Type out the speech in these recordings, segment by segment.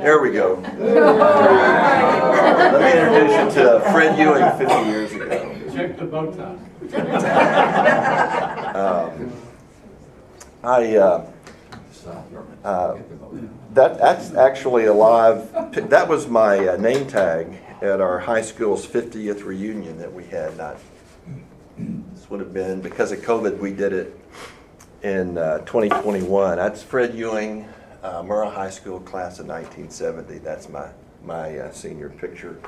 There we go. Let me introduce you to Fred Ewing 50 years ago. Check the bow tie. Um, I, uh, uh, that, that's actually a live, that was my uh, name tag at our high school's 50th reunion that we had. Not, this would have been, because of COVID, we did it in uh, 2021. That's Fred Ewing, uh, Murrah High School class of 1970. That's my, my uh, senior picture.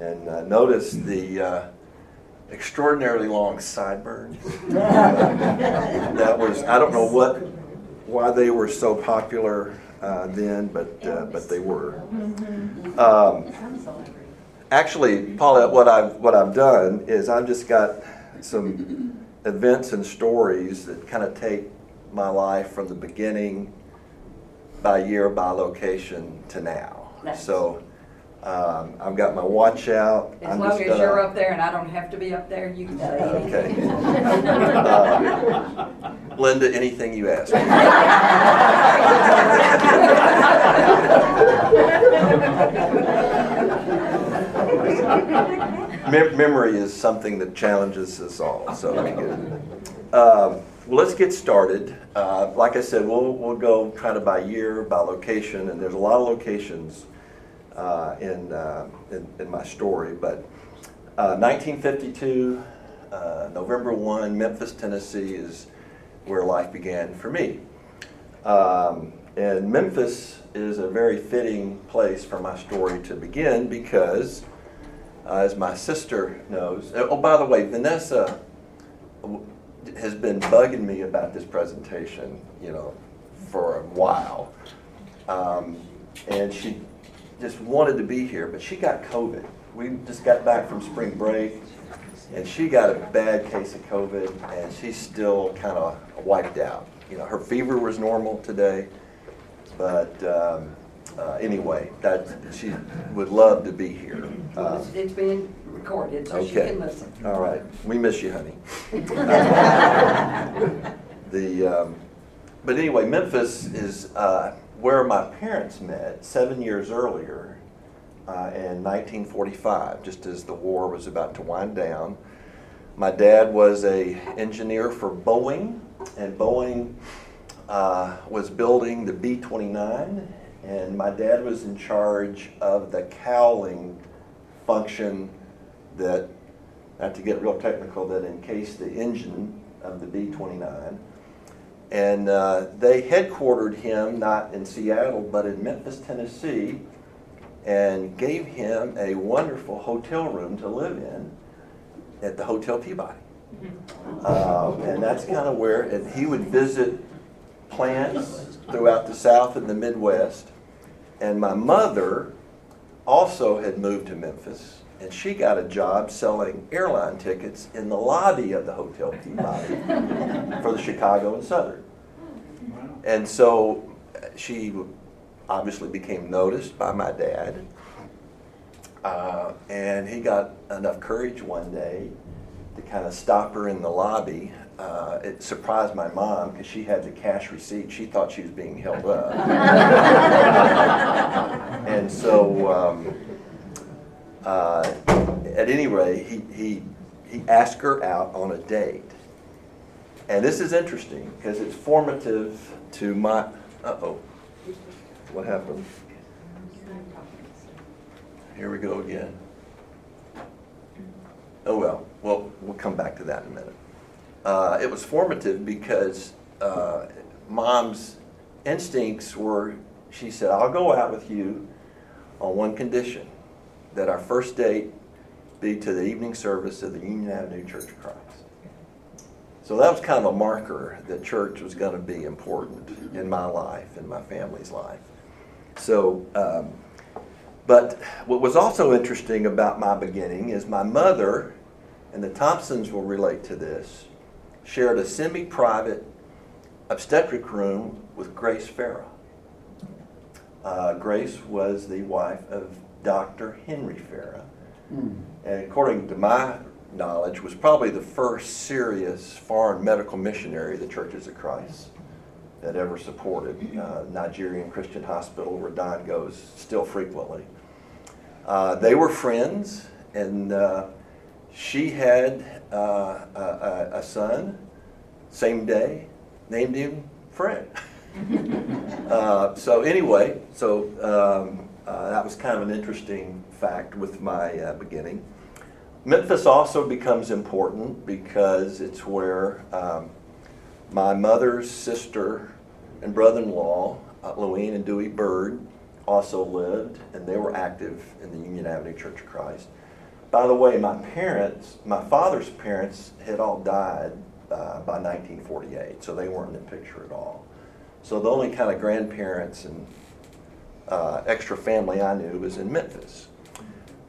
And uh, notice the uh, extraordinarily long sideburns. that was, I don't know what, why they were so popular uh, then, but, uh, but they were. Um, actually, Paulette, what I've, what I've done is I've just got some events and stories that kind of take my life from the beginning by year, by location to now. Nice. So um, I've got my watch out. As I'm long just as gonna- you're up there and I don't have to be up there, you can say anything. Okay. Uh, Linda, anything you ask. Mem- Memory is something that challenges us all, so let me get it. Um, Well, let's get started. Uh, Like I said, we'll, we'll go kind of by year, by location, and there's a lot of locations uh, in, uh, in, in my story, but uh, 1952, uh, November 1, Memphis, Tennessee is where life began for me. Um, and Memphis is a very fitting place for my story to begin because, uh, as my sister knows, oh, by the way, Vanessa has been bugging me about this presentation, you know, for a while. Um, and she just wanted to be here, but she got COVID. We just got back from spring break, and she got a bad case of COVID, and she's still kind of wiped out. You know, her fever was normal today, but um, uh, anyway, that she would love to be here. It's being recorded, so she Okay. can listen. all right, we miss you, honey. the, um, but anyway, Memphis is uh, where my parents met seven years earlier uh, in 1945, just as the war was about to wind down. My dad was a engineer for Boeing, and Boeing uh, was building the B-29, and my dad was in charge of the cowling function that, not to get real technical, that encased the engine of the B-29. And uh, they headquartered him not in Seattle, but in Memphis, Tennessee, and gave him a wonderful hotel room to live in at the Hotel Peabody. Um, and that's kind of where, and he would visit plants throughout the South and the Midwest. And my mother also had moved to Memphis, and she got a job selling airline tickets in the lobby of the Hotel Peabody for the Chicago and Southern. And so she obviously became noticed by my dad. Uh, and he got enough courage one day to kind of stop her in the lobby. Uh, it surprised my mom because she had the cash receipt. She thought she was being held up. and so, um, uh, at any rate, he, he, he asked her out on a date. And this is interesting because it's formative to my. Uh oh. What happened? Here we go again. Oh well, well, we'll come back to that in a minute. Uh, it was formative because uh, mom's instincts were, she said, I'll go out with you on one condition that our first date be to the evening service of the Union Avenue Church of Christ. So that was kind of a marker that church was going to be important in my life, in my family's life. So, um, but what was also interesting about my beginning is my mother, and the Thompsons will relate to this, shared a semi private obstetric room with Grace Farrar. Uh, Grace was the wife of Dr. Henry Farrar, and according to my knowledge, was probably the first serious foreign medical missionary the Churches of Christ that ever supported. Uh, Nigerian Christian Hospital, where Don goes still frequently. Uh, they were friends, and uh, she had uh, a, a, son, same day, named him Fred. Uh, so anyway, so um, uh, that was kind of an interesting fact with my beginning. Memphis also becomes important because it's where um, my mother's sister and brother-in-law, uh, Louine and Dewey Bird, also lived, and they were active in the Union Avenue Church of Christ. By the way, my parents, my father's parents, had all died uh, by 1948, so they weren't in the picture at all. So the only kind of grandparents and uh, extra family I knew was in Memphis.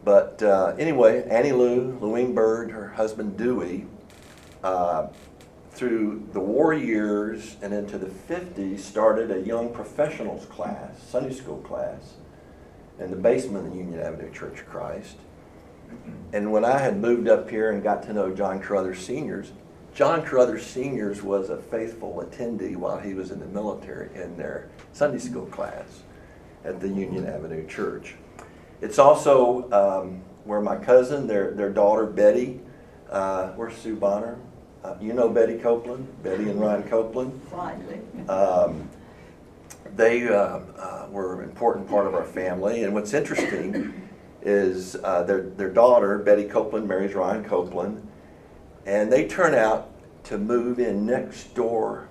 But uh, anyway, Annie Lou, Louine Bird, her husband Dewey, uh, through the war years and into the 50s, started a young professionals class, Sunday school class, in the basement of the Union Avenue Church of Christ. And when I had moved up here and got to know John Carruthers Seniors, John Carruthers Seniors was a faithful attendee while he was in the military in their Sunday school class at the Union Avenue Church. It's also um, where my cousin, their, their daughter Betty, uh, where's Sue Bonner? Uh, you know Betty Copeland, Betty and Ryan Copeland. Um, they uh, uh, were an important part of our family, and what's interesting is uh, their their daughter Betty Copeland marries Ryan Copeland, and they turn out to move in next door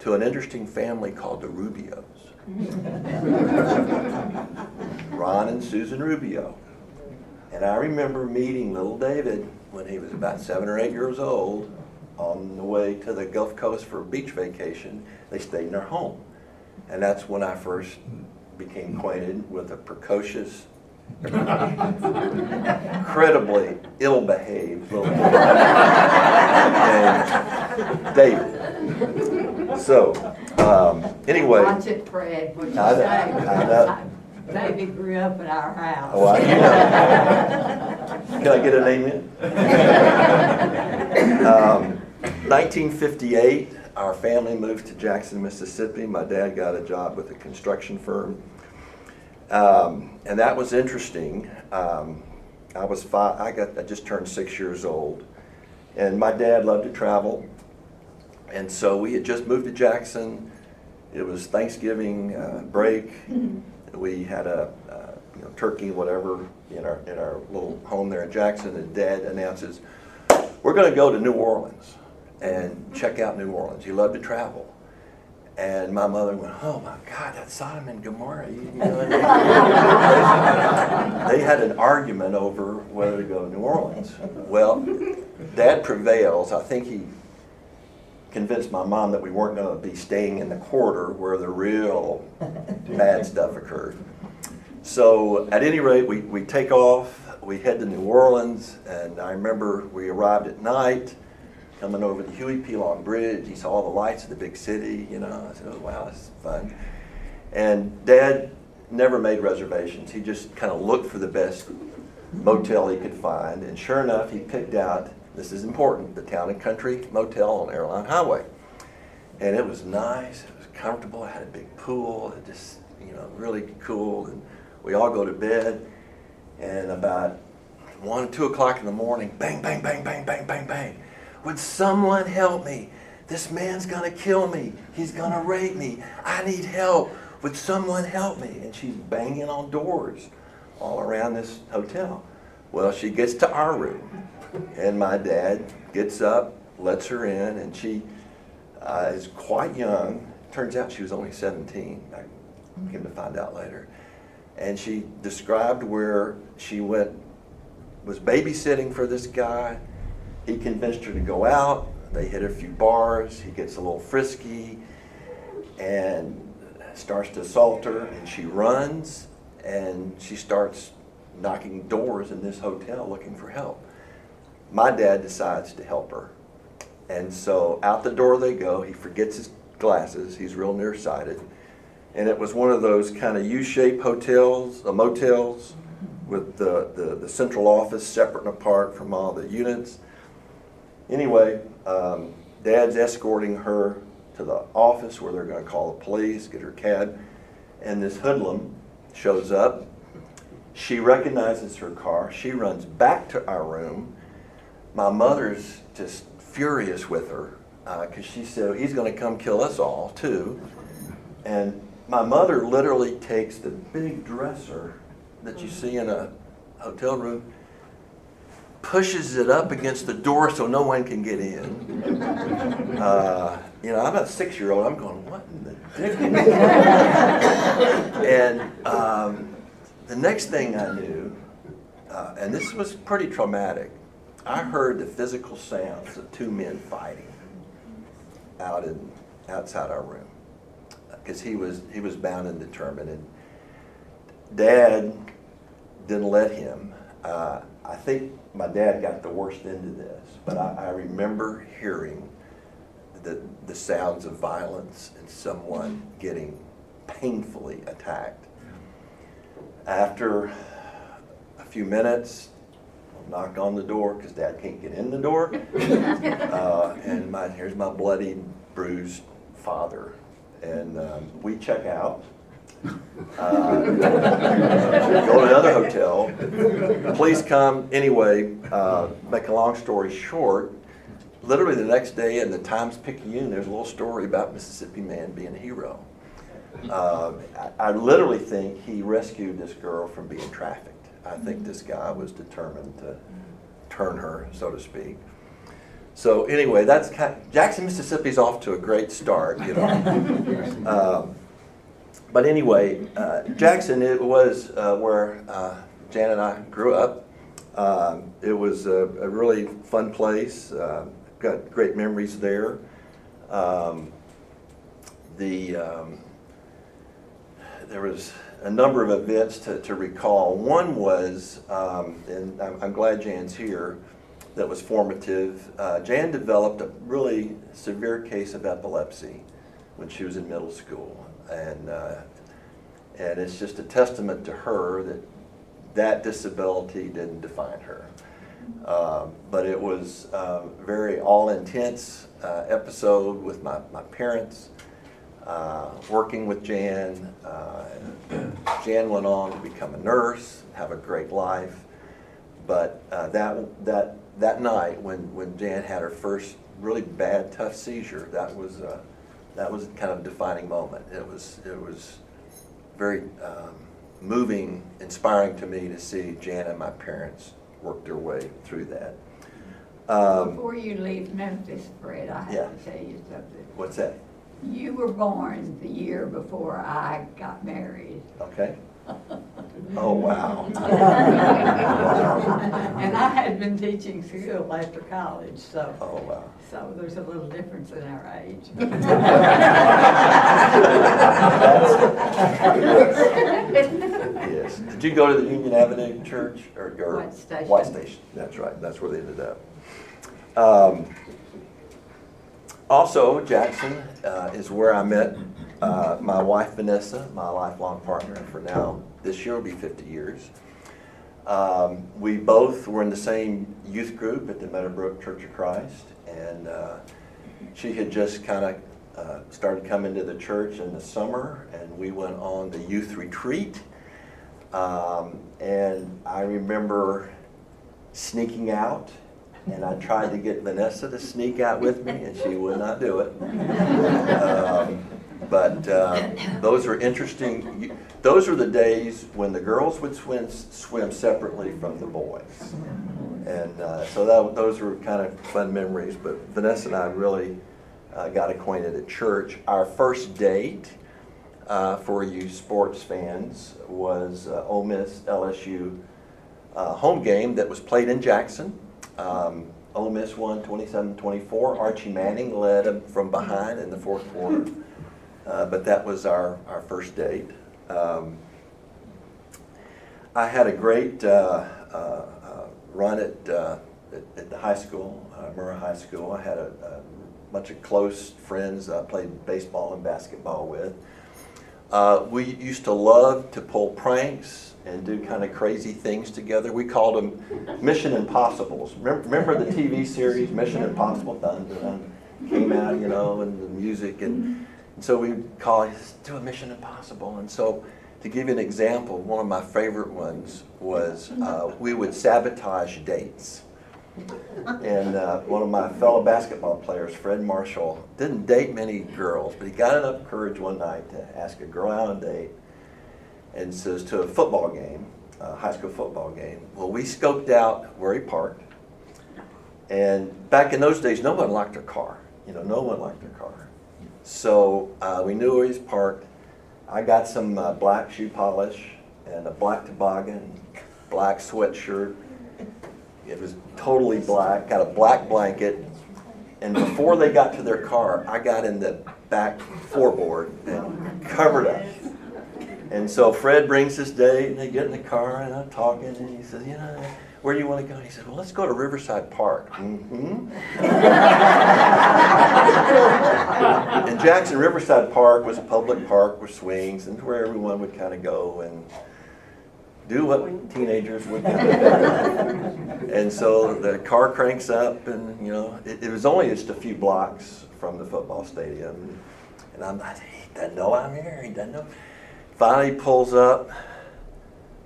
to an interesting family called the Rubios. Ron and Susan Rubio. And I remember meeting little David when he was about seven or eight years old on the way to the Gulf Coast for a beach vacation. They stayed in their home. And that's when I first became acquainted with a precocious, incredibly ill-behaved little boy named David. So, um, anyway. Watch it, Fred, what you I know, say. I know. Baby grew up in our house. Oh, I Can I get a name in? Um, 1958, our family moved to Jackson, Mississippi. My dad got a job with a construction firm. Um, and that was interesting. Um, I was five, I got, I just turned six years old. And my dad loved to travel. And so we had just moved to Jackson. It was Thanksgiving uh, break. We had a, uh, you know, turkey, whatever, in our, in our little home there in Jackson, and Dad announces, we're gonna go to New Orleans and check out New Orleans. He loved to travel. And my mother went, oh my God, that's Sodom and Gomorrah. You, you know, they had an argument over whether to go to New Orleans. Well, Dad prevails. I think he convinced my mom that we weren't going to be staying in the quarter where the real bad stuff occurred. So, at any rate, we, we take off, we head to New Orleans, and I remember we arrived at night, coming over the Huey P. Long Bridge. He saw all the lights of the big city, you know. I said, oh, wow, this is fun. And Dad never made reservations. He just kind of looked for the best motel he could find, and sure enough, he picked out this is important, the Town and Country Motel on Airline Highway. And it was nice, it was comfortable, it had a big pool, it just, you know, really cool. And we all go to bed, and about one, two o'clock in the morning, bang, bang, bang, bang, bang, bang, bang. Would someone help me? This man's gonna kill me. He's gonna rape me. I need help. Would someone help me? And she's banging on doors all around this hotel. Well, she gets to our room and my dad gets up, lets her in, and she uh, is quite young. Turns out she was only 17. I came to find out later. And she described where she went, was babysitting for this guy. He convinced her to go out. They hit a few bars. He gets a little frisky and starts to assault her. And she runs and she starts knocking doors in this hotel looking for help my dad decides to help her. And so out the door they go. He forgets his glasses. He's real nearsighted. And it was one of those kind of U-shaped hotels, uh, motels, with the, the, the, central office separate and apart from all the units. Anyway, um, Dad's escorting her to the office where they're going to call the police, get her cab. And this hoodlum shows up. She recognizes her car. She runs back to our room. My mother's just furious with her because uh, she said he's going to come kill us all too. And my mother literally takes the big dresser that you see in a hotel room, pushes it up against the door so no one can get in. Uh, you know, I'm a six year old, I'm going, what in the dickens? and um, the next thing I knew, uh, and this was pretty traumatic, I heard the physical sounds of two men fighting out in outside our room. Because he was he was bound and determined and dad didn't let him. Uh, i think my dad got the worst end of this but I, I, remember hearing the, the sounds of violence and someone getting painfully attacked. After a few minutes knock on the door because dad can't get in the door uh, and my, here's my bloody bruised father and um, we check out. Uh, go to another hotel. Please come anyway. Uh, make a long story short, literally the next day in the Times Picayune, there's a little story about Mississippi man being a hero. Uh, I, I, literally think he rescued this girl from being trafficked. I think this guy was determined to turn her, so to speak. So anyway, that's kind of, Jackson, Mississippi's off to a great start, you know. um, but anyway, uh, Jackson, it was uh, where uh, Jan and I grew up. Um, it was a, a, really fun place. Uh, got great memories there. Um, the um, there was a number of events to, to recall. One was, um, and I'm, I'm glad Jan's here that was formative. Uh, Jan developed a really severe case of epilepsy when she was in middle school, and uh, and it's just a testament to her that that disability didn't define her. Uh, but it was a very all-intense uh, episode with my, my parents, uh, working with Jan. Uh, Jan went on to become a nurse, have a great life, but that that that night when, when Jan had her first really bad, tough seizure, that was uh, that was kind of a defining moment. It was it was very um, moving, inspiring to me to see Jan and my parents work their way through that. Um, Before you leave Memphis, Fred, I have yeah. to tell you something. What's that? You were born the year before I got married. Okay. Oh, wow. And I had been teaching school after college, so, Oh, wow. so there's a little difference in our age. Yes. Did you go to the Union Avenue Church or? or- White Station. White Station, that's right, that's where they ended up. Um, Also, Jackson uh, is where I met uh, my wife Vanessa, my lifelong partner for now, this year will be 50 years. Um, we both were in the same youth group at the Meadowbrook Church of Christ, and uh, she had just kind of uh, started coming to the church in the summer, and we went on the youth retreat. Um, and I remember sneaking out and I tried to get Vanessa to sneak out with me, and she would not do it. Um, but uh, those were interesting. Those were the days when the girls would swim swim separately from the boys, and uh, so that, those were kind of fun memories. But Vanessa and I really uh, got acquainted at church. Our first date. Uh, for you sports fans, was uh, Ole Miss LSU uh, home game that was played in Jackson. Um, Ole Miss won 27-24. Archie Manning led them from behind in the fourth quarter. Uh, but that was our, our first date. Um, I had a great uh, uh, uh run at, uh, at, at, the high school, uh, Murrah High School. I had a, a bunch of close friends I played baseball and basketball with. we used to love to pull pranks and do kind of crazy things together. We called them Mission Impossibles. Remember, the TV series Mission Impossible? Dun, dun. came out, you know, and the music. And, and so we'd call it, do a Mission Impossible. And so to give you an example, one of my favorite ones was uh, we would sabotage dates. And uh, one of my fellow basketball players, Fred Marshall, didn't date many girls, but he got enough courage one night to ask a girl out on a date and says to a football game, a high school football game. Well, we scoped out where he parked. And back in those days, no one locked their car. You know, no one locked their car. So uh, we knew where he's parked. I got some uh, black shoe polish and a black toboggan, black sweatshirt. It was totally black, got a black blanket. And before they got to their car, I got in the back floorboard and covered up. And so Fred brings this date, and they get in the car, and I'm talking, and he says, you know, where do you want to go? And he said, well, let's go to Riverside Park. Mm-hmm. and Jackson Riverside Park was a public park with swings and where everyone would kind of go and do what teenagers would do. and so the car cranks up, and you know, it, it was only just a few blocks from the football stadium. And I'm like, he doesn't know I'm here. He doesn't know. Finally pulls up,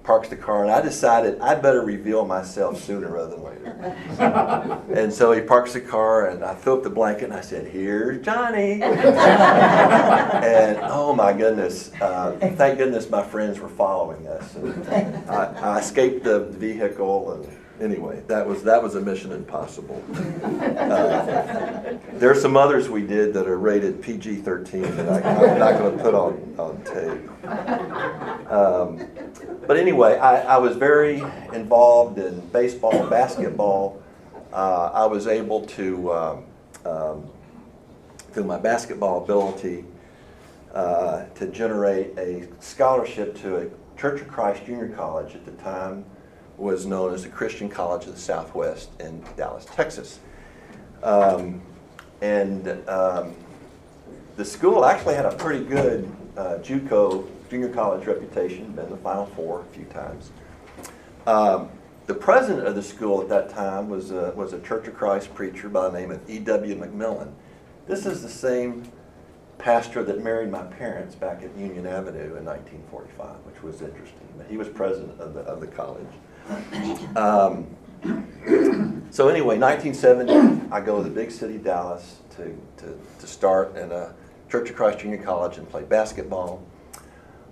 parks the car, and I decided I'd better reveal myself sooner rather than later. and so he parks the car, and I threw up the blanket, and I said, "Here's Johnny." and oh my goodness! Uh, thank goodness my friends were following us. And I, I escaped the vehicle and anyway, that was that was a mission impossible. Uh, there are some others we did that are rated PG-13 that I, am not going to put on on tape. Um, but anyway, I, I, was very involved in baseball, basketball. Uh, I was able to, um, um, through my basketball ability, uh, to generate a scholarship to a Church of Christ Junior College at the time was known as the Christian College of the Southwest in Dallas, Texas. Um, and um, the school actually had a pretty good uh, JUCO junior college reputation, been the Final Four a few times. Um, the president of the school at that time was a, was a Church of Christ preacher by the name of E.W. McMillan. This is the same pastor that married my parents back at Union Avenue in 1945, which was interesting. But he was president of the, of the college. Um, so anyway, 1970, I go to the big city, Dallas, to, to, to start in a Church of Christ Junior College and play basketball.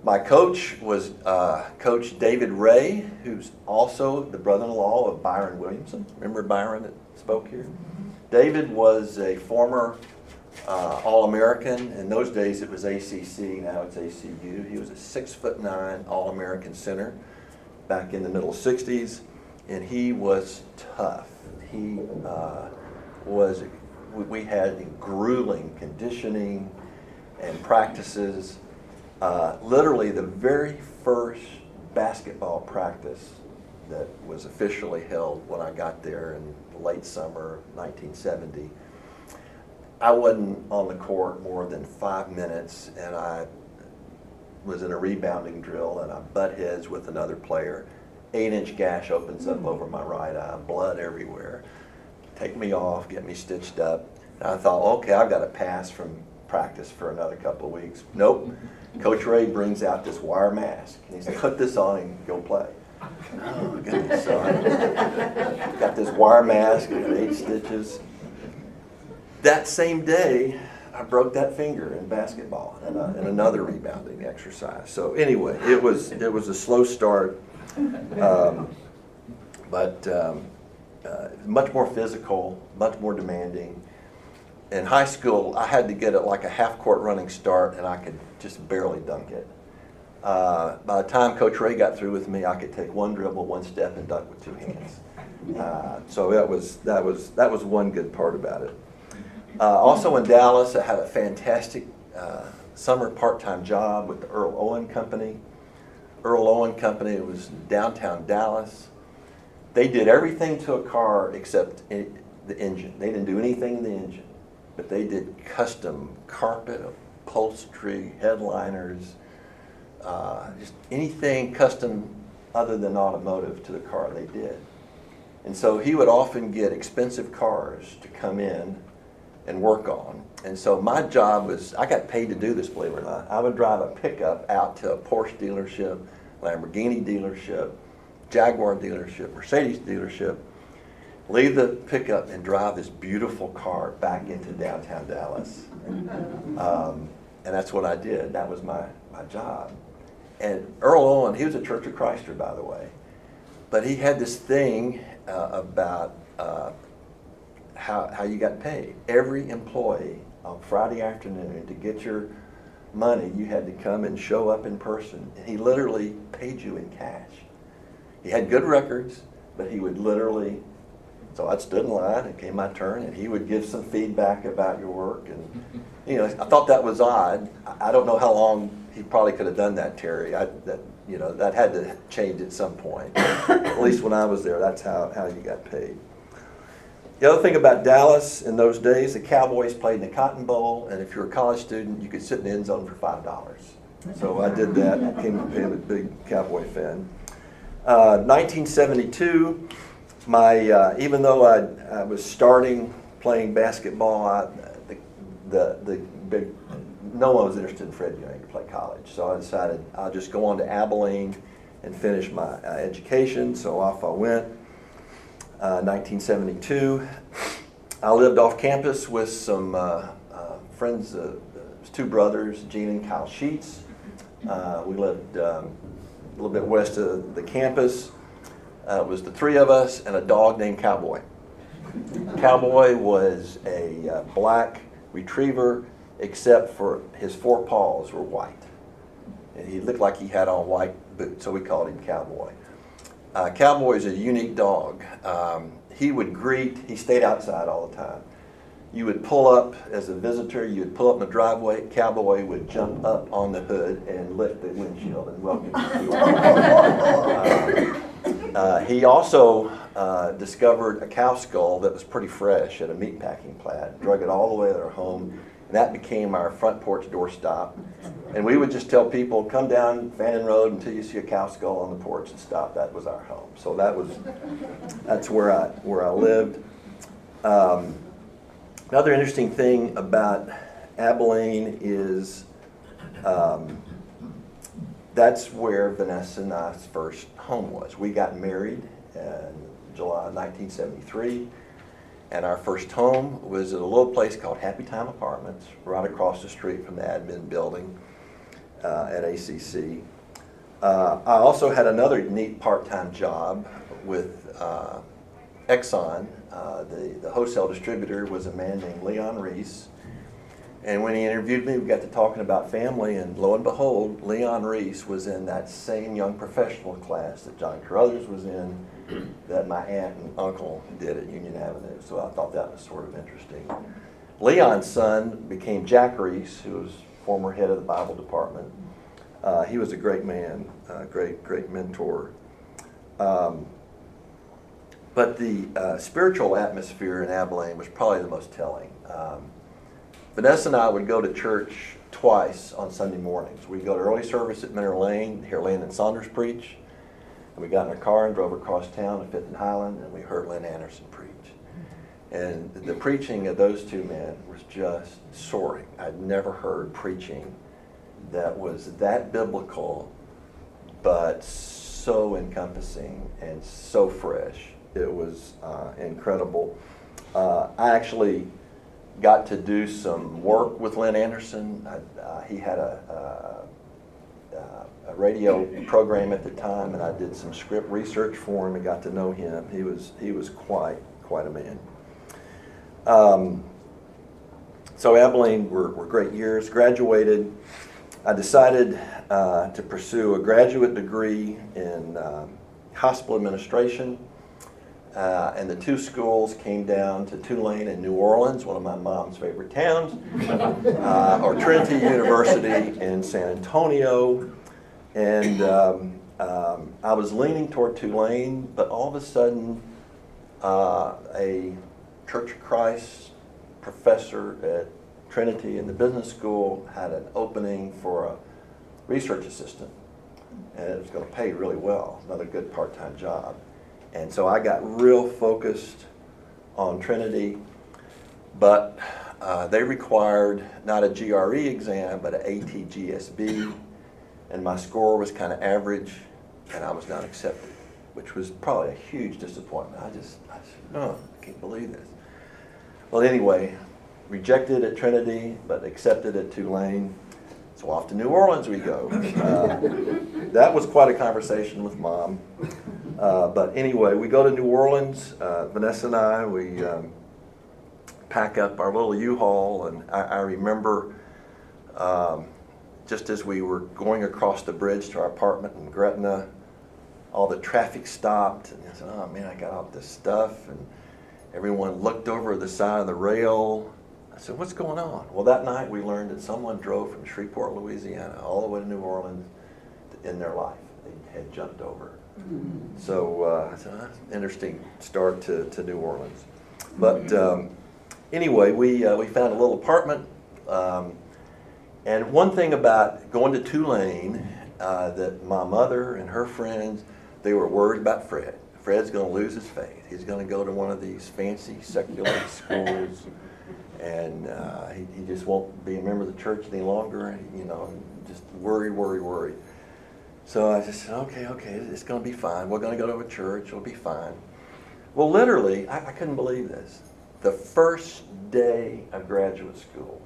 My coach was uh, Coach David Ray, who's also the brother-in-law of Byron Williamson. Remember Byron that spoke here? David was a former uh, All-American. In those days, it was ACC. Now it's ACU. He was a six foot nine All-American center back in the middle 60s, and he was tough. He uh, was, we had grueling conditioning and practices. Uh, literally, the very first basketball practice that was officially held when I got there in late summer 1970. I wasn't on the court more than five minutes, and I was in a rebounding drill and I butt heads with another player. Eight inch gash opens up hmm. over my right eye, blood everywhere. Take me off, get me stitched up. And I thought, okay, I've got to pass from practice for another couple of weeks. Nope. Coach Ray brings out this wire mask and he says, put this on and go play. Oh, goodness. Got this wire mask and eight stitches. That same day, I broke that finger in basketball and, uh, and another rebounding exercise. So anyway, it was it was a slow start, um, but um, uh, much more physical, much more demanding. In high school, I had to get it like a half court running start, and I could just barely dunk it. Uh, by the time Coach Ray got through with me, I could take one dribble, one step, and dunk with two hands. Uh, so that was that was that was one good part about it. Uh, also in Dallas, I had a fantastic uh, summer part-time job with the Earl Owen Company. Earl Owen Company was downtown Dallas. They did everything to a car except it, the engine. They didn't do anything in the engine, but they did custom carpet, upholstery, headliners, uh, just anything custom other than automotive to the car they did. And so he would often get expensive cars to come in and work on. And so my job was, I got paid to do this, believe it or not. I would drive a pickup out to a Porsche dealership, Lamborghini dealership, Jaguar dealership, Mercedes dealership, leave the pickup and drive this beautiful car back into downtown Dallas. Um, and that's what I did. That was my, my job. And Earl Owen, he was a Church of Christer, by the way. But he had this thing uh, about uh, how, how you got paid. Every employee on Friday afternoon to get your money, you had to come and show up in person. And he literally paid you in cash. He had good records, but he would literally. So I stood in line. It came my turn, and he would give some feedback about your work. And you know, I thought that was odd. I don't know how long he probably could have done that, Terry. I, that you know, that had to change at some point. at least when I was there, that's how, how you got paid. The other thing about Dallas in those days, the Cowboys played in the Cotton Bowl, and if you're a college student, you could sit in the end zone for five dollars. So I did that. I became a big Cowboy fan. Uh, 1972, my uh, even though I, I, was starting playing basketball, I, the, the, the big no one was interested in Fred Ewing to play college. So I decided I'll just go on to Abilene and finish my uh, education. So off I went. 1972. Uh, I lived off campus with some uh, uh, friends, two brothers, Gene and Kyle Sheets. we lived um, a little bit west of the campus. it was the three of us and a dog named Cowboy. Cowboy was a black retriever, except for his four paws were white. And he looked like he had on white boots, so we called him Cowboy. Uh, Cowboy is a unique dog. Um, he would greet, he stayed outside all the time. You would pull up as a visitor, you would pull up in the driveway, Cowboy would jump up on the hood and lift the windshield and welcome you. uh, he also uh, discovered a cow skull that was pretty fresh at a meatpacking plant, drug it all the way to their home, and that became our front porch doorstop. And we would just tell people, come down Fannin Road until you see a cow skull on the porch and stop. That was our home. So that was, that's where I, where I lived. Um, another interesting thing about Abilene is um, that's where Vanessa and I's first home was. We got married in July 1973. And our first home was at a little place called Happy Time Apartments, right across the street from the admin building uh, at ACC. Uh, I also had another neat part-time job with uh, Exxon. Uh, the, the wholesale distributor was a man named Leon Reese. And when he interviewed me, we got to talking about family, and lo and behold, Leon Reese was in that same young professional class that John Carruthers was in, that my aunt and uncle did at Union Avenue. So I thought that was sort of interesting. Leon's son became Jack Reese, who was former head of the Bible department. Uh, he was a great man, a great, great mentor. Um, but the uh, spiritual atmosphere in Abilene was probably the most telling. Um, Vanessa and I would go to church twice on Sunday mornings. We'd go to early service at Minter Lane, hear Landon Saunders preach. And we got in our car and drove across town to Fifth and Highland, and we heard Lynn Anderson preach. And the preaching of those two men was just soaring. I'd never heard preaching that was that biblical, but so encompassing and so fresh. It was uh, incredible. Uh, I actually got to do some work with Lynn Anderson. I, uh, he had a, a, a, radio program at the time, and I did some script research for him and got to know him. He was he was quite quite a man. Um, so Abilene were, were great years. Graduated. I decided uh, to pursue a graduate degree in uh, hospital administration. Uh, and the two schools came down to Tulane and New Orleans, one of my mom's favorite towns, uh, or Trinity University in San Antonio. And um, um, I was leaning toward Tulane, but all of a sudden, uh, a Church of Christ professor at Trinity in the business school had an opening for a research assistant, and it was going to pay really well, another good part time job. And so I got real focused on Trinity, but uh, they required not a GRE exam, but an ATGSB, and my score was kind of average, and I was not accepted, which was probably a huge disappointment. I just, I just, oh, I can't believe this. Well, anyway, rejected at Trinity, but accepted at Tulane. So off to New Orleans we go. Uh, that was quite a conversation with mom. Uh, but anyway, we go to New Orleans. Uh, Vanessa and I, we um, pack up our little U-Haul, and I, I remember um, just as we were going across the bridge to our apartment in Gretna, all the traffic stopped, and I said, "Oh man, I got all this stuff," and everyone looked over the side of the rail. I said, "What's going on?" Well, that night we learned that someone drove from Shreveport, Louisiana, all the way to New Orleans in their life. They had jumped over. So uh, I said, "That's an interesting start to, to New Orleans. But um, anyway, we, uh, we found a little apartment. Um, and one thing about going to Tulane, uh, that my mother and her friends, they were worried about Fred. Fred's going to lose his faith. He's going to go to one of these fancy secular schools, and uh, he, he just won't be a member of the church any longer. You know, just worry, worry, worry. So I just said, okay, okay, it's going to be fine. We're going to go to a church. It'll be fine. Well, literally, I, I couldn't believe this. The first day of graduate school,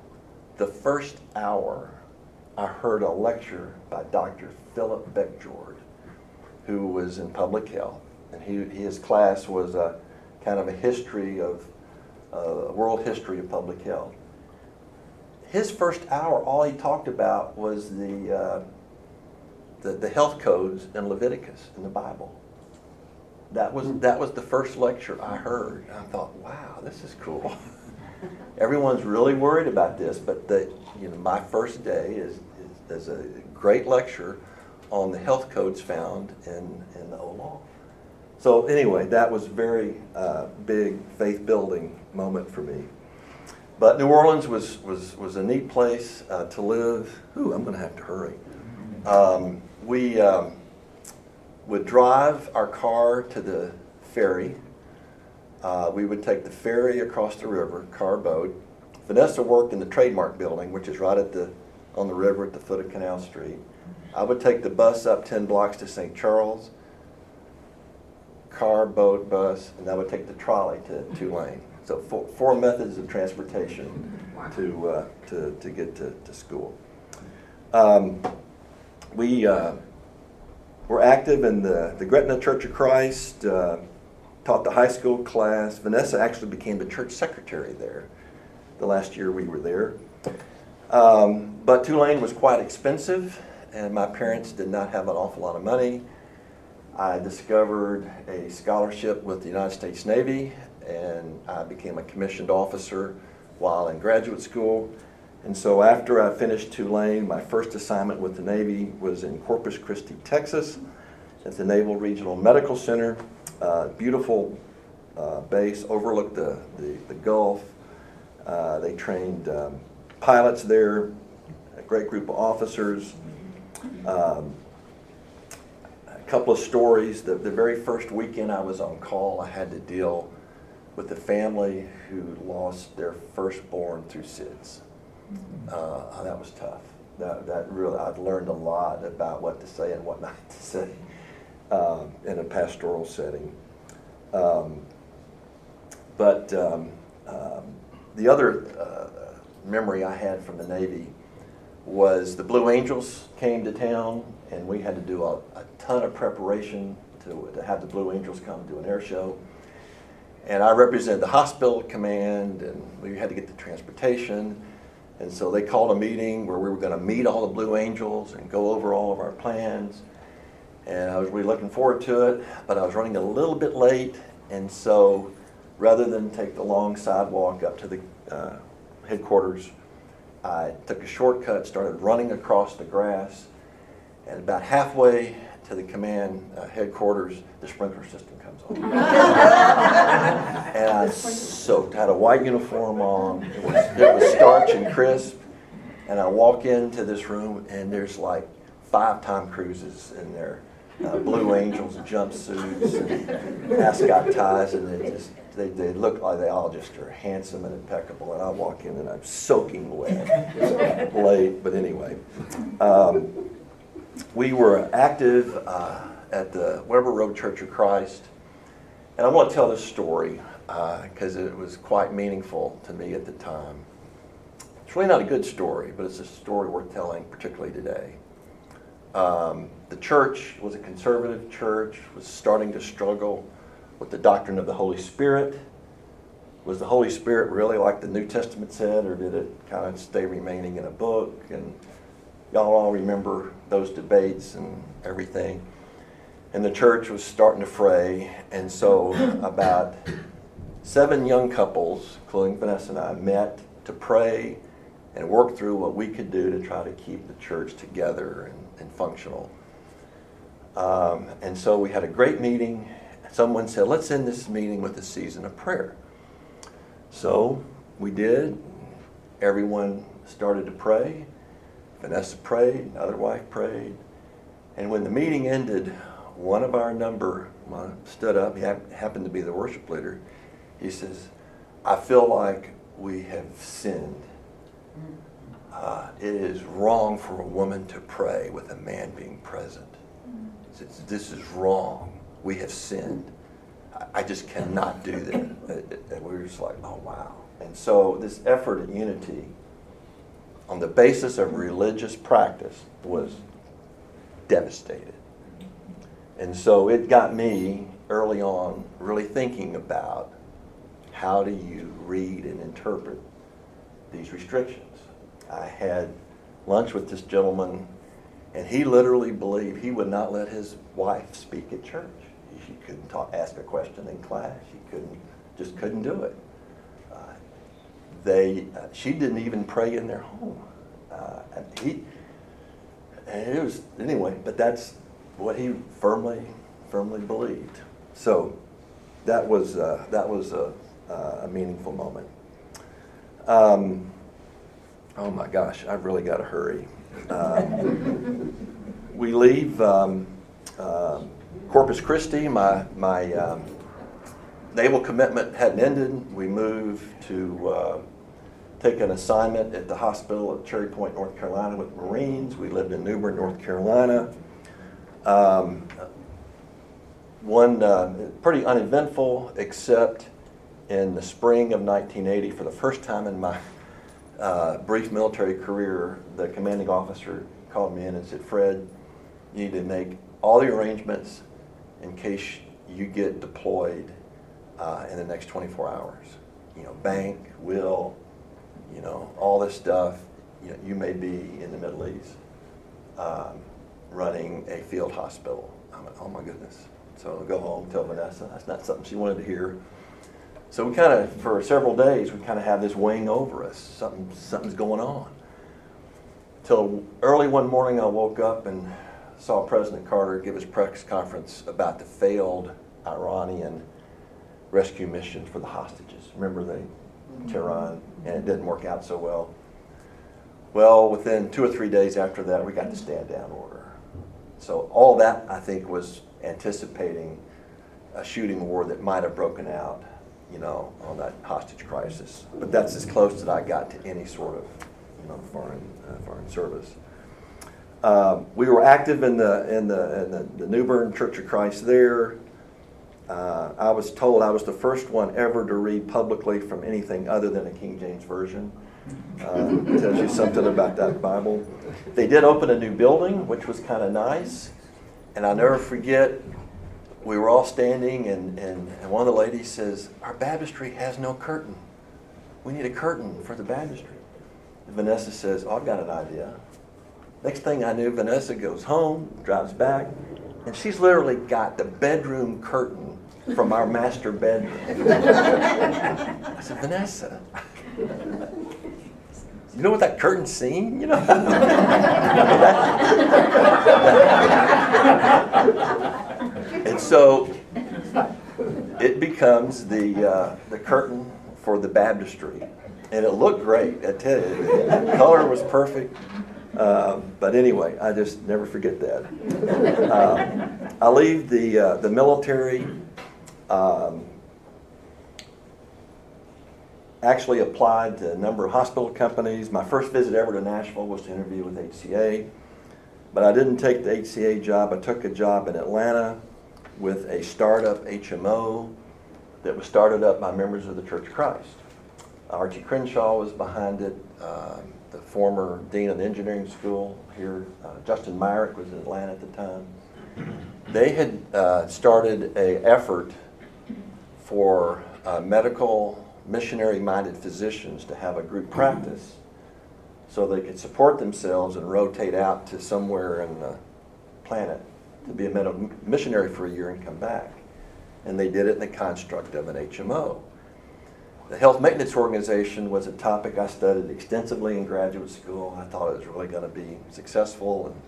the first hour, I heard a lecture by Dr. Philip Beckjord, who was in public health. And he, his class was a kind of a history of, uh, world history of public health. His first hour, all he talked about was the, uh, the, the health codes in Leviticus in the Bible. That was, that was the first lecture I heard. I thought, wow, this is cool. Everyone's really worried about this, but the, you know, my first day is, is, is a great lecture on the health codes found in, in the old law. So anyway, that was very uh, big faith building moment for me. But New Orleans was, was, was a neat place uh, to live. Ooh, I'm going to have to hurry. Um, we um, would drive our car to the ferry. Uh, we would take the ferry across the river, car boat. Vanessa worked in the Trade Mart building, which is right at the on the river at the foot of Canal Street. I would take the bus up 10 blocks to St. Charles, car, boat, bus, and I would take the trolley to Tulane. So four, four methods of transportation to, uh, to, to get to, to school. Um, we uh, were active in the, the Gretna Church of Christ, uh, taught the high school class. Vanessa actually became the church secretary there the last year we were there. Um, but Tulane was quite expensive, and my parents did not have an awful lot of money. I discovered a scholarship with the United States Navy, and I became a commissioned officer while in graduate school. And so after I finished Tulane, my first assignment with the Navy was in Corpus Christi, Texas, at the Naval Regional Medical Center. Uh, beautiful uh, base, overlooked the, the, the Gulf. Uh, they trained um, pilots there, a great group of officers. Um, a couple of stories. The, the very first weekend I was on call, I had to deal with a family who lost their firstborn through SIDS. Uh, that was tough. That, that really, I'd learned a lot about what to say and what not to say um, in a pastoral setting. Um, but um, um the other uh, memory I had from the Navy was the Blue Angels came to town, and we had to do a, a ton of preparation to, to have the Blue Angels come do an air show. And I represented the hospital command, and we had to get the transportation. And so they called a meeting where we were going to meet all the Blue Angels and go over all of our plans. And I was really looking forward to it, but I was running a little bit late. And so rather than take the long sidewalk up to the uh, headquarters, I took a shortcut, started running across the grass. And about halfway to the command uh, headquarters, the sprinkler system comes on. and I soaked, I had a white uniform on. It was, it was starch and crisp. And I walk into this room, and there's like five Tom Cruises in there uh, Blue Angels jumpsuits and ascot ties, and they just they, they look like they all just are handsome and impeccable. And I walk in and I'm soaking wet, late, but anyway. Um, we were active uh, at the Weber Road Church of Christ, and I want to tell this story because uh, it was quite meaningful to me at the time. It's really not a good story, but it's a story worth telling, particularly today. Um, the church was a conservative church, was starting to struggle with the doctrine of the Holy Spirit. Was the Holy Spirit really like the New Testament said, or did it kind of stay remaining in a book? And y'all all remember those debates and everything. And the church was starting to fray, and so about seven young couples, including Vanessa and I, met to pray and work through what we could do to try to keep the church together and, and functional. Um, and so we had a great meeting. Someone said, let's end this meeting with a season of prayer. So we did. Everyone started to pray. Vanessa prayed, another wife prayed. And when the meeting ended, one of our number stood up. He happened to be the worship leader. He says, I feel like we have sinned uh, it is wrong for a woman to pray with a man being present. It's, this is wrong. We have sinned. I, I just cannot do that. And we were just like, oh, wow. And so this effort at unity on the basis of religious practice was devastated. And so it got me early on really thinking about how do you read and interpret these restrictions. I had lunch with this gentleman, and he literally believed he would not let his wife speak at church. She couldn't talk, ask a question in class. She couldn't, just couldn't do it. They, uh, she didn't even pray in their home. Uh, and he, and it was anyway. But that's what he firmly, firmly believed. So that was uh, that was a, uh, a meaningful moment. Um, oh my gosh, I've really got to hurry. Um, we leave um, uh, Corpus Christi. My, my um, naval commitment hadn't ended. We moved to uh, take an assignment at the hospital at Cherry Point, North Carolina with Marines. We lived in New Bern, North Carolina. Um, one uh, pretty uneventful, except in the spring of 1980, for the first time in my uh, brief military career, the commanding officer called me in and said, Fred, you need to make all the arrangements in case you get deployed uh, in the next 24 hours. You know, bank, will, you know, all this stuff. You, know, you may be in the Middle East um, running a field hospital. I'm like, oh my goodness. So I'll go home, tell Vanessa. That's not something she wanted to hear. So we kind of, for several days, we kind of have this wing over us. Something, something's going on. Till early one morning, I woke up and saw President Carter give his press conference about the failed Iranian rescue mission for the hostages. Remember the Tehran, and it didn't work out so well. Well, within two or three days after that, we got the stand down order. So all that I think was anticipating a shooting war that might have broken out you know, on that hostage crisis. But that's as close as I got to any sort of, you know, foreign uh, foreign service. Um, we were active in the in the, in the, the New Bern Church of Christ there. Uh, I was told I was the first one ever to read publicly from anything other than a King James version. Uh, tells you something about that Bible. They did open a new building, which was kind of nice. And I'll never forget we were all standing, and, and, and one of the ladies says, Our baptistry has no curtain. We need a curtain for the baptistry. And Vanessa says, oh, I've got an idea. Next thing I knew, Vanessa goes home, drives back, and she's literally got the bedroom curtain from our master bedroom. I said, Vanessa, you know what that curtain scene? You know? and so it becomes the uh, the curtain for the baptistry, and it looked great. I tell you, the color was perfect. Uh, but anyway, I just never forget that. Uh, I leave the, uh, the military. Um, actually applied to a number of hospital companies. My first visit ever to Nashville was to interview with HCA. But I didn't take the HCA job. I took a job in Atlanta with a startup HMO that was started up by members of the Church of Christ. Archie Crenshaw was behind it. Uh, the former dean of the engineering school here, uh, Justin Myrick, was in Atlanta at the time. They had uh, started a effort for uh, medical missionary-minded physicians to have a group practice so they could support themselves and rotate out to somewhere in the planet to be a medical missionary for a year and come back. And they did it in the construct of an HMO. The health maintenance organization was a topic I studied extensively in graduate school. I thought it was really going to be successful. And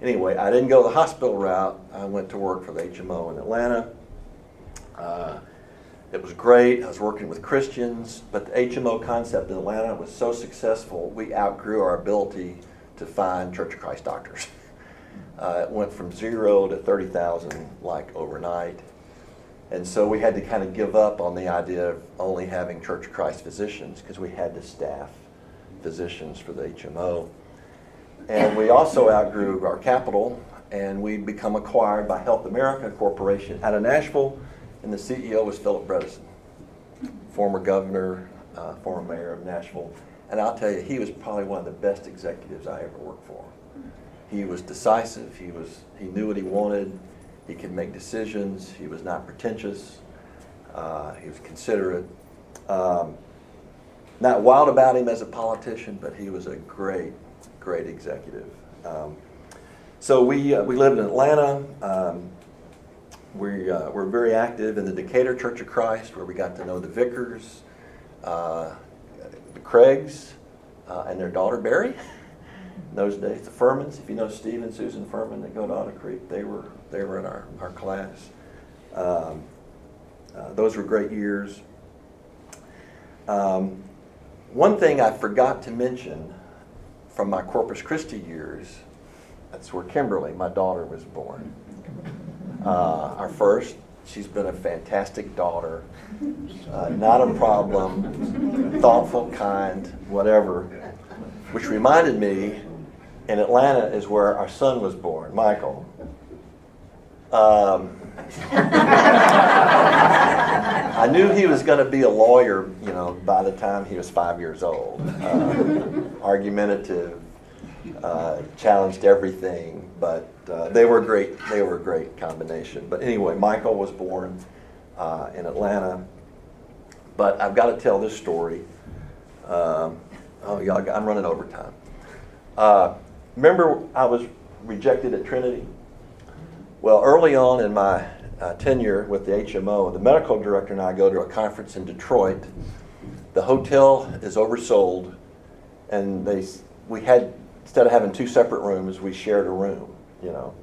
anyway, I didn't go the hospital route. I went to work for the HMO in Atlanta. Uh, it was great. I was working with Christians, but the HMO concept in Atlanta was so successful, we outgrew our ability to find Church of Christ doctors. Uh, it went from zero to 30,000 like overnight. And so we had to kind of give up on the idea of only having Church of Christ physicians because we had to staff physicians for the HMO. And we also outgrew our capital and we'd become acquired by Health America Corporation out of Nashville and the CEO was Philip Bredesen, former governor, uh, former mayor of Nashville. And I'll tell you, he was probably one of the best executives I ever worked for. He was decisive. He was he knew what he wanted. He could make decisions. He was not pretentious. Uh, he was considerate. Um, not wild about him as a politician, but he was a great, great executive. Um, so we uh, we lived in Atlanta. Um, we uh, were very active in the Decatur Church of Christ, where we got to know the Vickers, uh, the Craigs, uh, and their daughter Barry. In those days, the Furmans, if you know Steve and Susan Furman that go to Otter Creek, they were they were in our, our class. Um, uh, those were great years. Um, one thing I forgot to mention from my Corpus Christi years, that's where Kimberly, my daughter, was born uh, our first. She's been a fantastic daughter, uh, not a problem, thoughtful, kind, whatever. Which reminded me, in Atlanta is where our son was born, Michael. Um, I knew he was going to be a lawyer, you know, by the time he was five years old. Uh, argumentative, uh, challenged everything, but uh, they were great. They were a great combination. But anyway, Michael was born uh, in Atlanta. But I've got to tell this story. Um, oh, yeah, I'm running over time. Uh, remember, I was rejected at Trinity. Well, early on in my uh, tenure with the HMO, the medical director and I go to a conference in Detroit. The hotel is oversold, and they we had instead of having two separate rooms, we shared a room you know.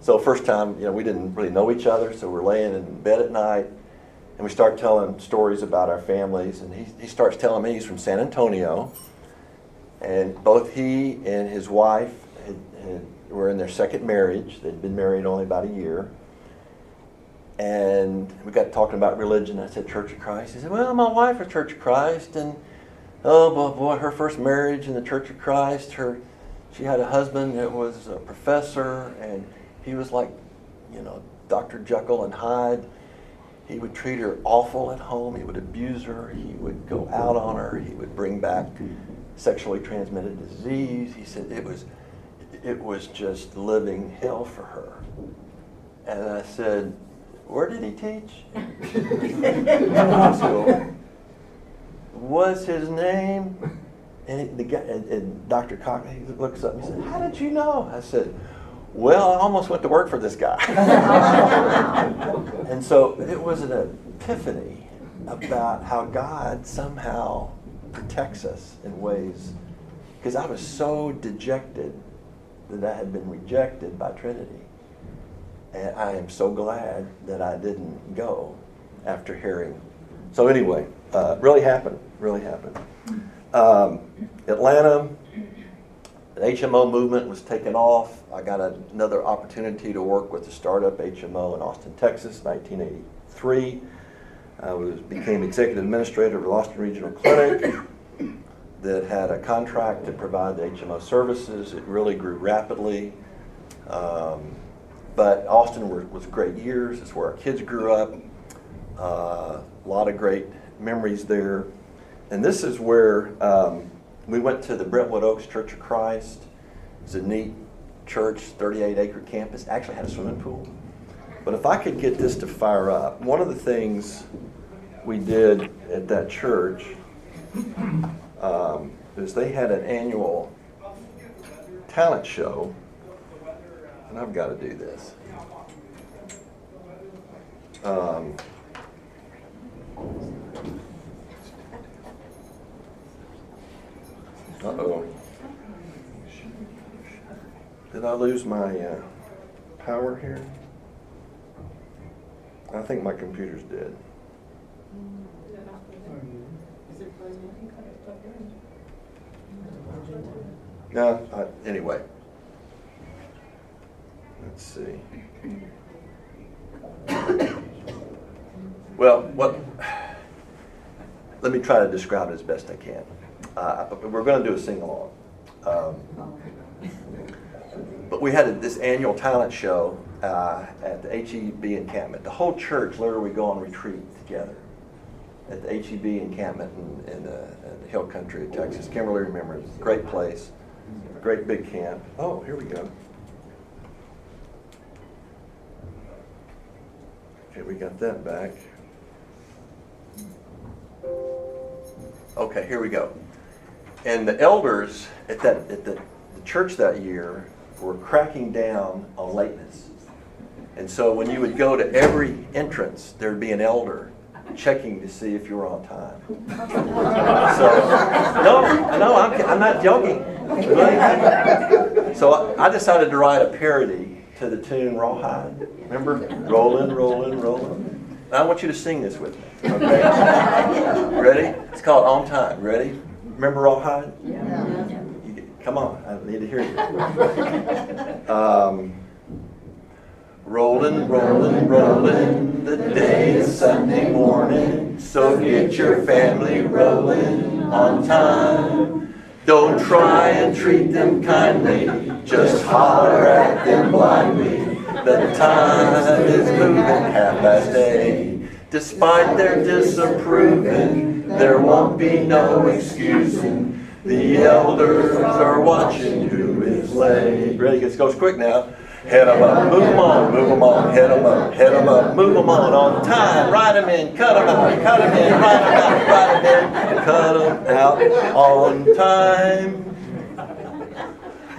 So first time, you know, we didn't really know each other, so we're laying in bed at night, and we start telling stories about our families, and he, he starts telling me he's from San Antonio, and both he and his wife had, had, were in their second marriage. They'd been married only about a year. And we got talking about religion. I said, Church of Christ. He said, Well, my wife is Church of Christ. And oh, boy, boy, her first marriage in the Church of Christ, her she had a husband that was a professor, and he was like, you know, Dr. Jekyll and Hyde. He would treat her awful at home. He would abuse her. He would go out on her. He would bring back sexually transmitted disease. He said it was, it was just living hell for her. And I said, where did he teach? What's his name? And, the guy, and, and Dr. Cockney looks up and he said, How did you know? I said, Well, I almost went to work for this guy. and so it was an epiphany about how God somehow protects us in ways. Because I was so dejected that I had been rejected by Trinity. And I am so glad that I didn't go after hearing. So, anyway, uh, really happened. Really happened. Um, Atlanta, the HMO movement was taken off. I got another opportunity to work with the startup HMO in Austin, Texas, 1983. I was, became executive administrator of the Austin Regional Clinic that had a contract to provide the HMO services. It really grew rapidly. Um, but Austin was, was great years. It's where our kids grew up. Uh, a lot of great memories there. And this is where um, we went to the Brentwood Oaks Church of Christ. It's a neat church, 38 acre campus. Actually had a swimming pool. But if I could get this to fire up, one of the things we did at that church um, is they had an annual talent show, and I've got to do this. Um, uh-oh. Did I lose my uh, power here? I think my computer's dead. No, I, anyway. Let's see. Well, what, let me try to describe it as best I can. Uh, we're going to do a sing along. Um, but we had a, this annual talent show uh, at the HEB encampment. The whole church literally we go on retreat together at the HEB encampment in, in, uh, in the hill country of Texas. Kimberly remembers. Great place. Great big camp. Oh, here we go. Okay, we got that back. Okay, here we go. And the elders at that at the, the church that year were cracking down on lateness. And so when you would go to every entrance, there'd be an elder checking to see if you were on time. so, no, no, I'm, I'm not joking. So I, I decided to write a parody to the tune Rawhide. Remember? Rolling, rolling, rolling. I want you to sing this with me. Okay? Ready? It's called On Time. Ready? Remember Rawhide? Yeah. You, come on, I need to hear you. Um, rolling, rolling, rolling, the day is Sunday morning, so get your family rolling on time. Don't try and treat them kindly, just holler at them blindly. The time is moving half past eight. Despite their disapproving, there won't be no excusing. The elders are watching who is late. Ready? It goes quick now. Head 'em up, move 'em on, move 'em on, head 'em up, head 'em up, move 'em on, on time, ride 'em in, cut 'em out, cut 'em in, ride 'em out, ride 'em in, cut 'em out on time.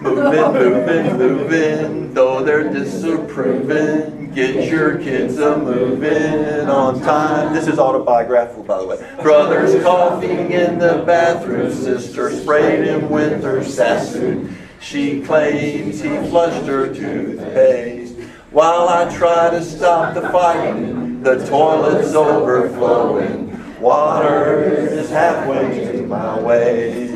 Moving, moving, moving, though they're disapproving. Get your kids a moving on time. This is autobiographical, by the way. Brothers coughing in the bathroom, sister sprayed him with winter sassoon. She claims he flushed her toothpaste. While I try to stop the fighting, the toilet's overflowing. Water is halfway to my waist.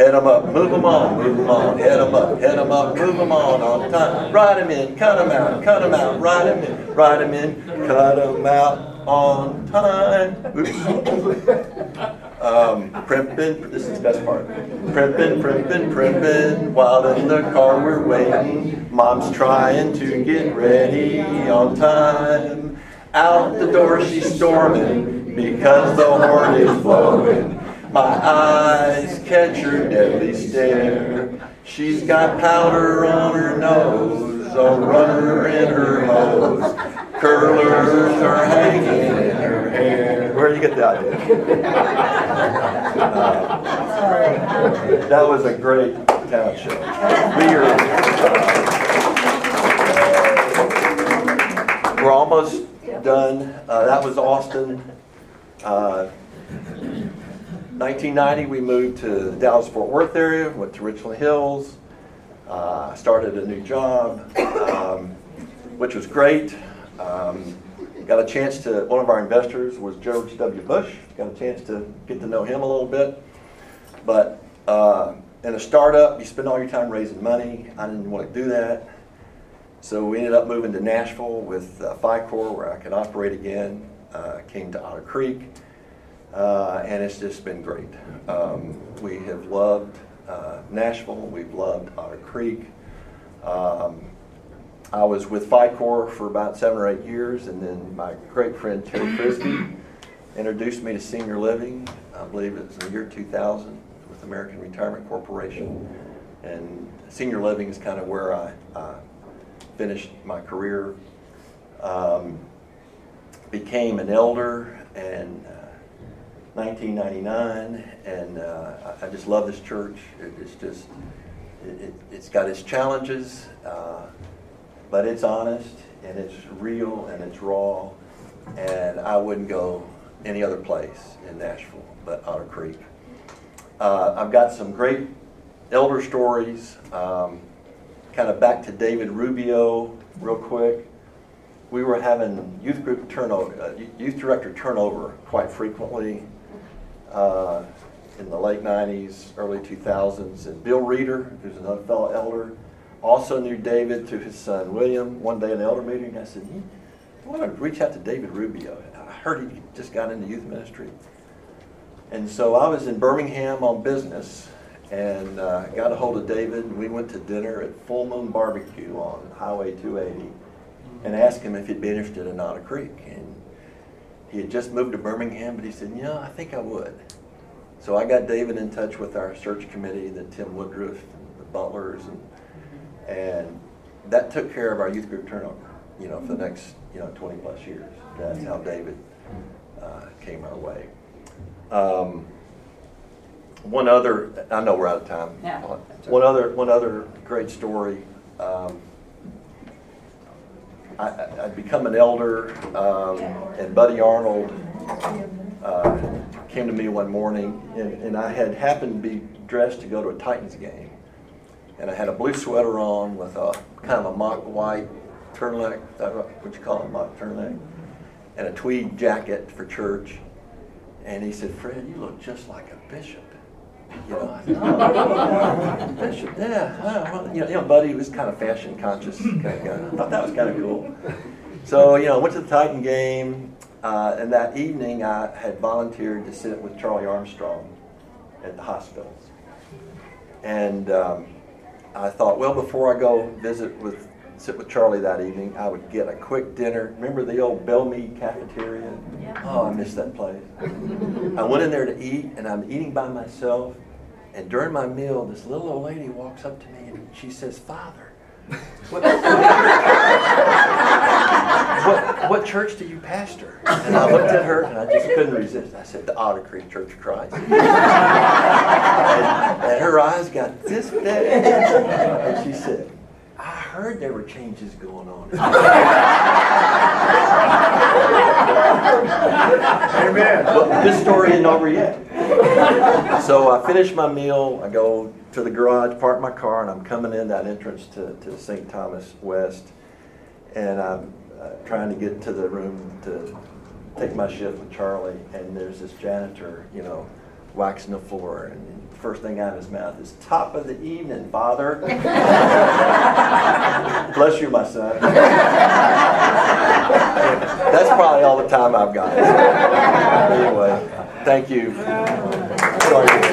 Head 'em up, move 'em on, move 'em on. Head 'em up, head 'em up, move 'em on on time. Ride 'em in, cut 'em out, cut 'em out. Ride 'em in, ride 'em in, cut 'em out on time. Um, primping, this is the best part. Primping, primping, primping, while in the car we're waiting. Mom's trying to get ready on time. Out the door she's storming because the horn is blowing. My eyes catch her deadly stare. She's got powder on her nose, a runner in her hose. Curlers are hanging in her hair. Where do you get the idea? Uh, that was a great talent show. We are, uh, we're almost done. Uh, that was Austin. Uh, 1990, we moved to the Dallas Fort Worth area, went to Richland Hills, uh, started a new job, um, which was great. Um, got a chance to, one of our investors was George W. Bush. Got a chance to get to know him a little bit. But uh, in a startup, you spend all your time raising money. I didn't want to do that. So we ended up moving to Nashville with uh, FICOR where I could operate again. Uh, came to Otter Creek, uh, and it's just been great. Um, we have loved uh, Nashville, we've loved Otter Creek. Um, I was with FICOR for about seven or eight years, and then my great friend Terry Frisbee introduced me to senior living. I believe it was in the year 2000 with American Retirement Corporation. And senior living is kind of where I, I finished my career. Um, became an elder in uh, 1999, and uh, I just love this church. It- It's just, it, it- it's got its challenges, uh, but it's honest, and it's real, and it's raw, and I wouldn't go any other place in Nashville but Otter Creek. Uh, I've got some great elder stories. Um, kind of back to David Rubio, real quick. We were having youth group turnover, uh, youth director turnover quite frequently uh, in the late 90s, early 2000s. And Bill Reeder, who's another fellow elder, also knew David through his son William. One day in the elder meeting, I said, "I want to reach out to David Rubio? I heard he just got into youth ministry." And so I was in Birmingham on business and uh, got a hold of David. And we went to dinner at Full Moon Barbecue on Highway 280 and asked him if he'd be interested in Otter Creek. And he had just moved to Birmingham, but he said, Yeah, I think I would. So I got David in touch with our search committee, the Tim Woodruff, and the Butlers, and, and that took care of our youth group turnover, you know, for the next, you know, 20 plus years. That's how David uh, came our way. Um, one other, I know we're out of time. Yeah. One other, one other great story. Um, I, I'd become an elder, um, and Buddy Arnold uh, came to me one morning, and, and I had happened to be dressed to go to a Titans game. And I had a blue sweater on with a kind of a mock white turtleneck, what you call it, mock turtleneck? And a tweed jacket for church. And he said, Fred, you look just like a bishop. You know, yeah. well," You know, you know, Buddy was kind of fashion conscious kind of guy. I thought that was kind of cool. So, you know, went to the Titan game, uh, and that evening I had volunteered to sit with Charlie Armstrong at the hospital. And um, I thought, well, before I go visit with, sit with Charlie that evening, I would get a quick dinner. Remember the old Belle Meade cafeteria? Oh, I miss that place. I went in there to eat, and I'm eating by myself. And during my meal, this little old lady walks up to me and she says, Father, what, what, what church do you pastor? And I looked at her and I just couldn't resist. I said, The Otter Creek Church of Christ. and, and her eyes got this big. And she said, heard there were changes going on. Amen. But this story isn't over yet. So I finish my meal, I go to the garage, park my car, and I'm coming in that entrance to, to St. Thomas West. And I'm uh, trying to get to the room to take my shift with Charlie, and there's this janitor, you know, waxing the floor. And the first thing out of his mouth is, Top of the evening, Father. Bless you, my son. That's probably all the time I've got. Anyway, thank you. Sorry.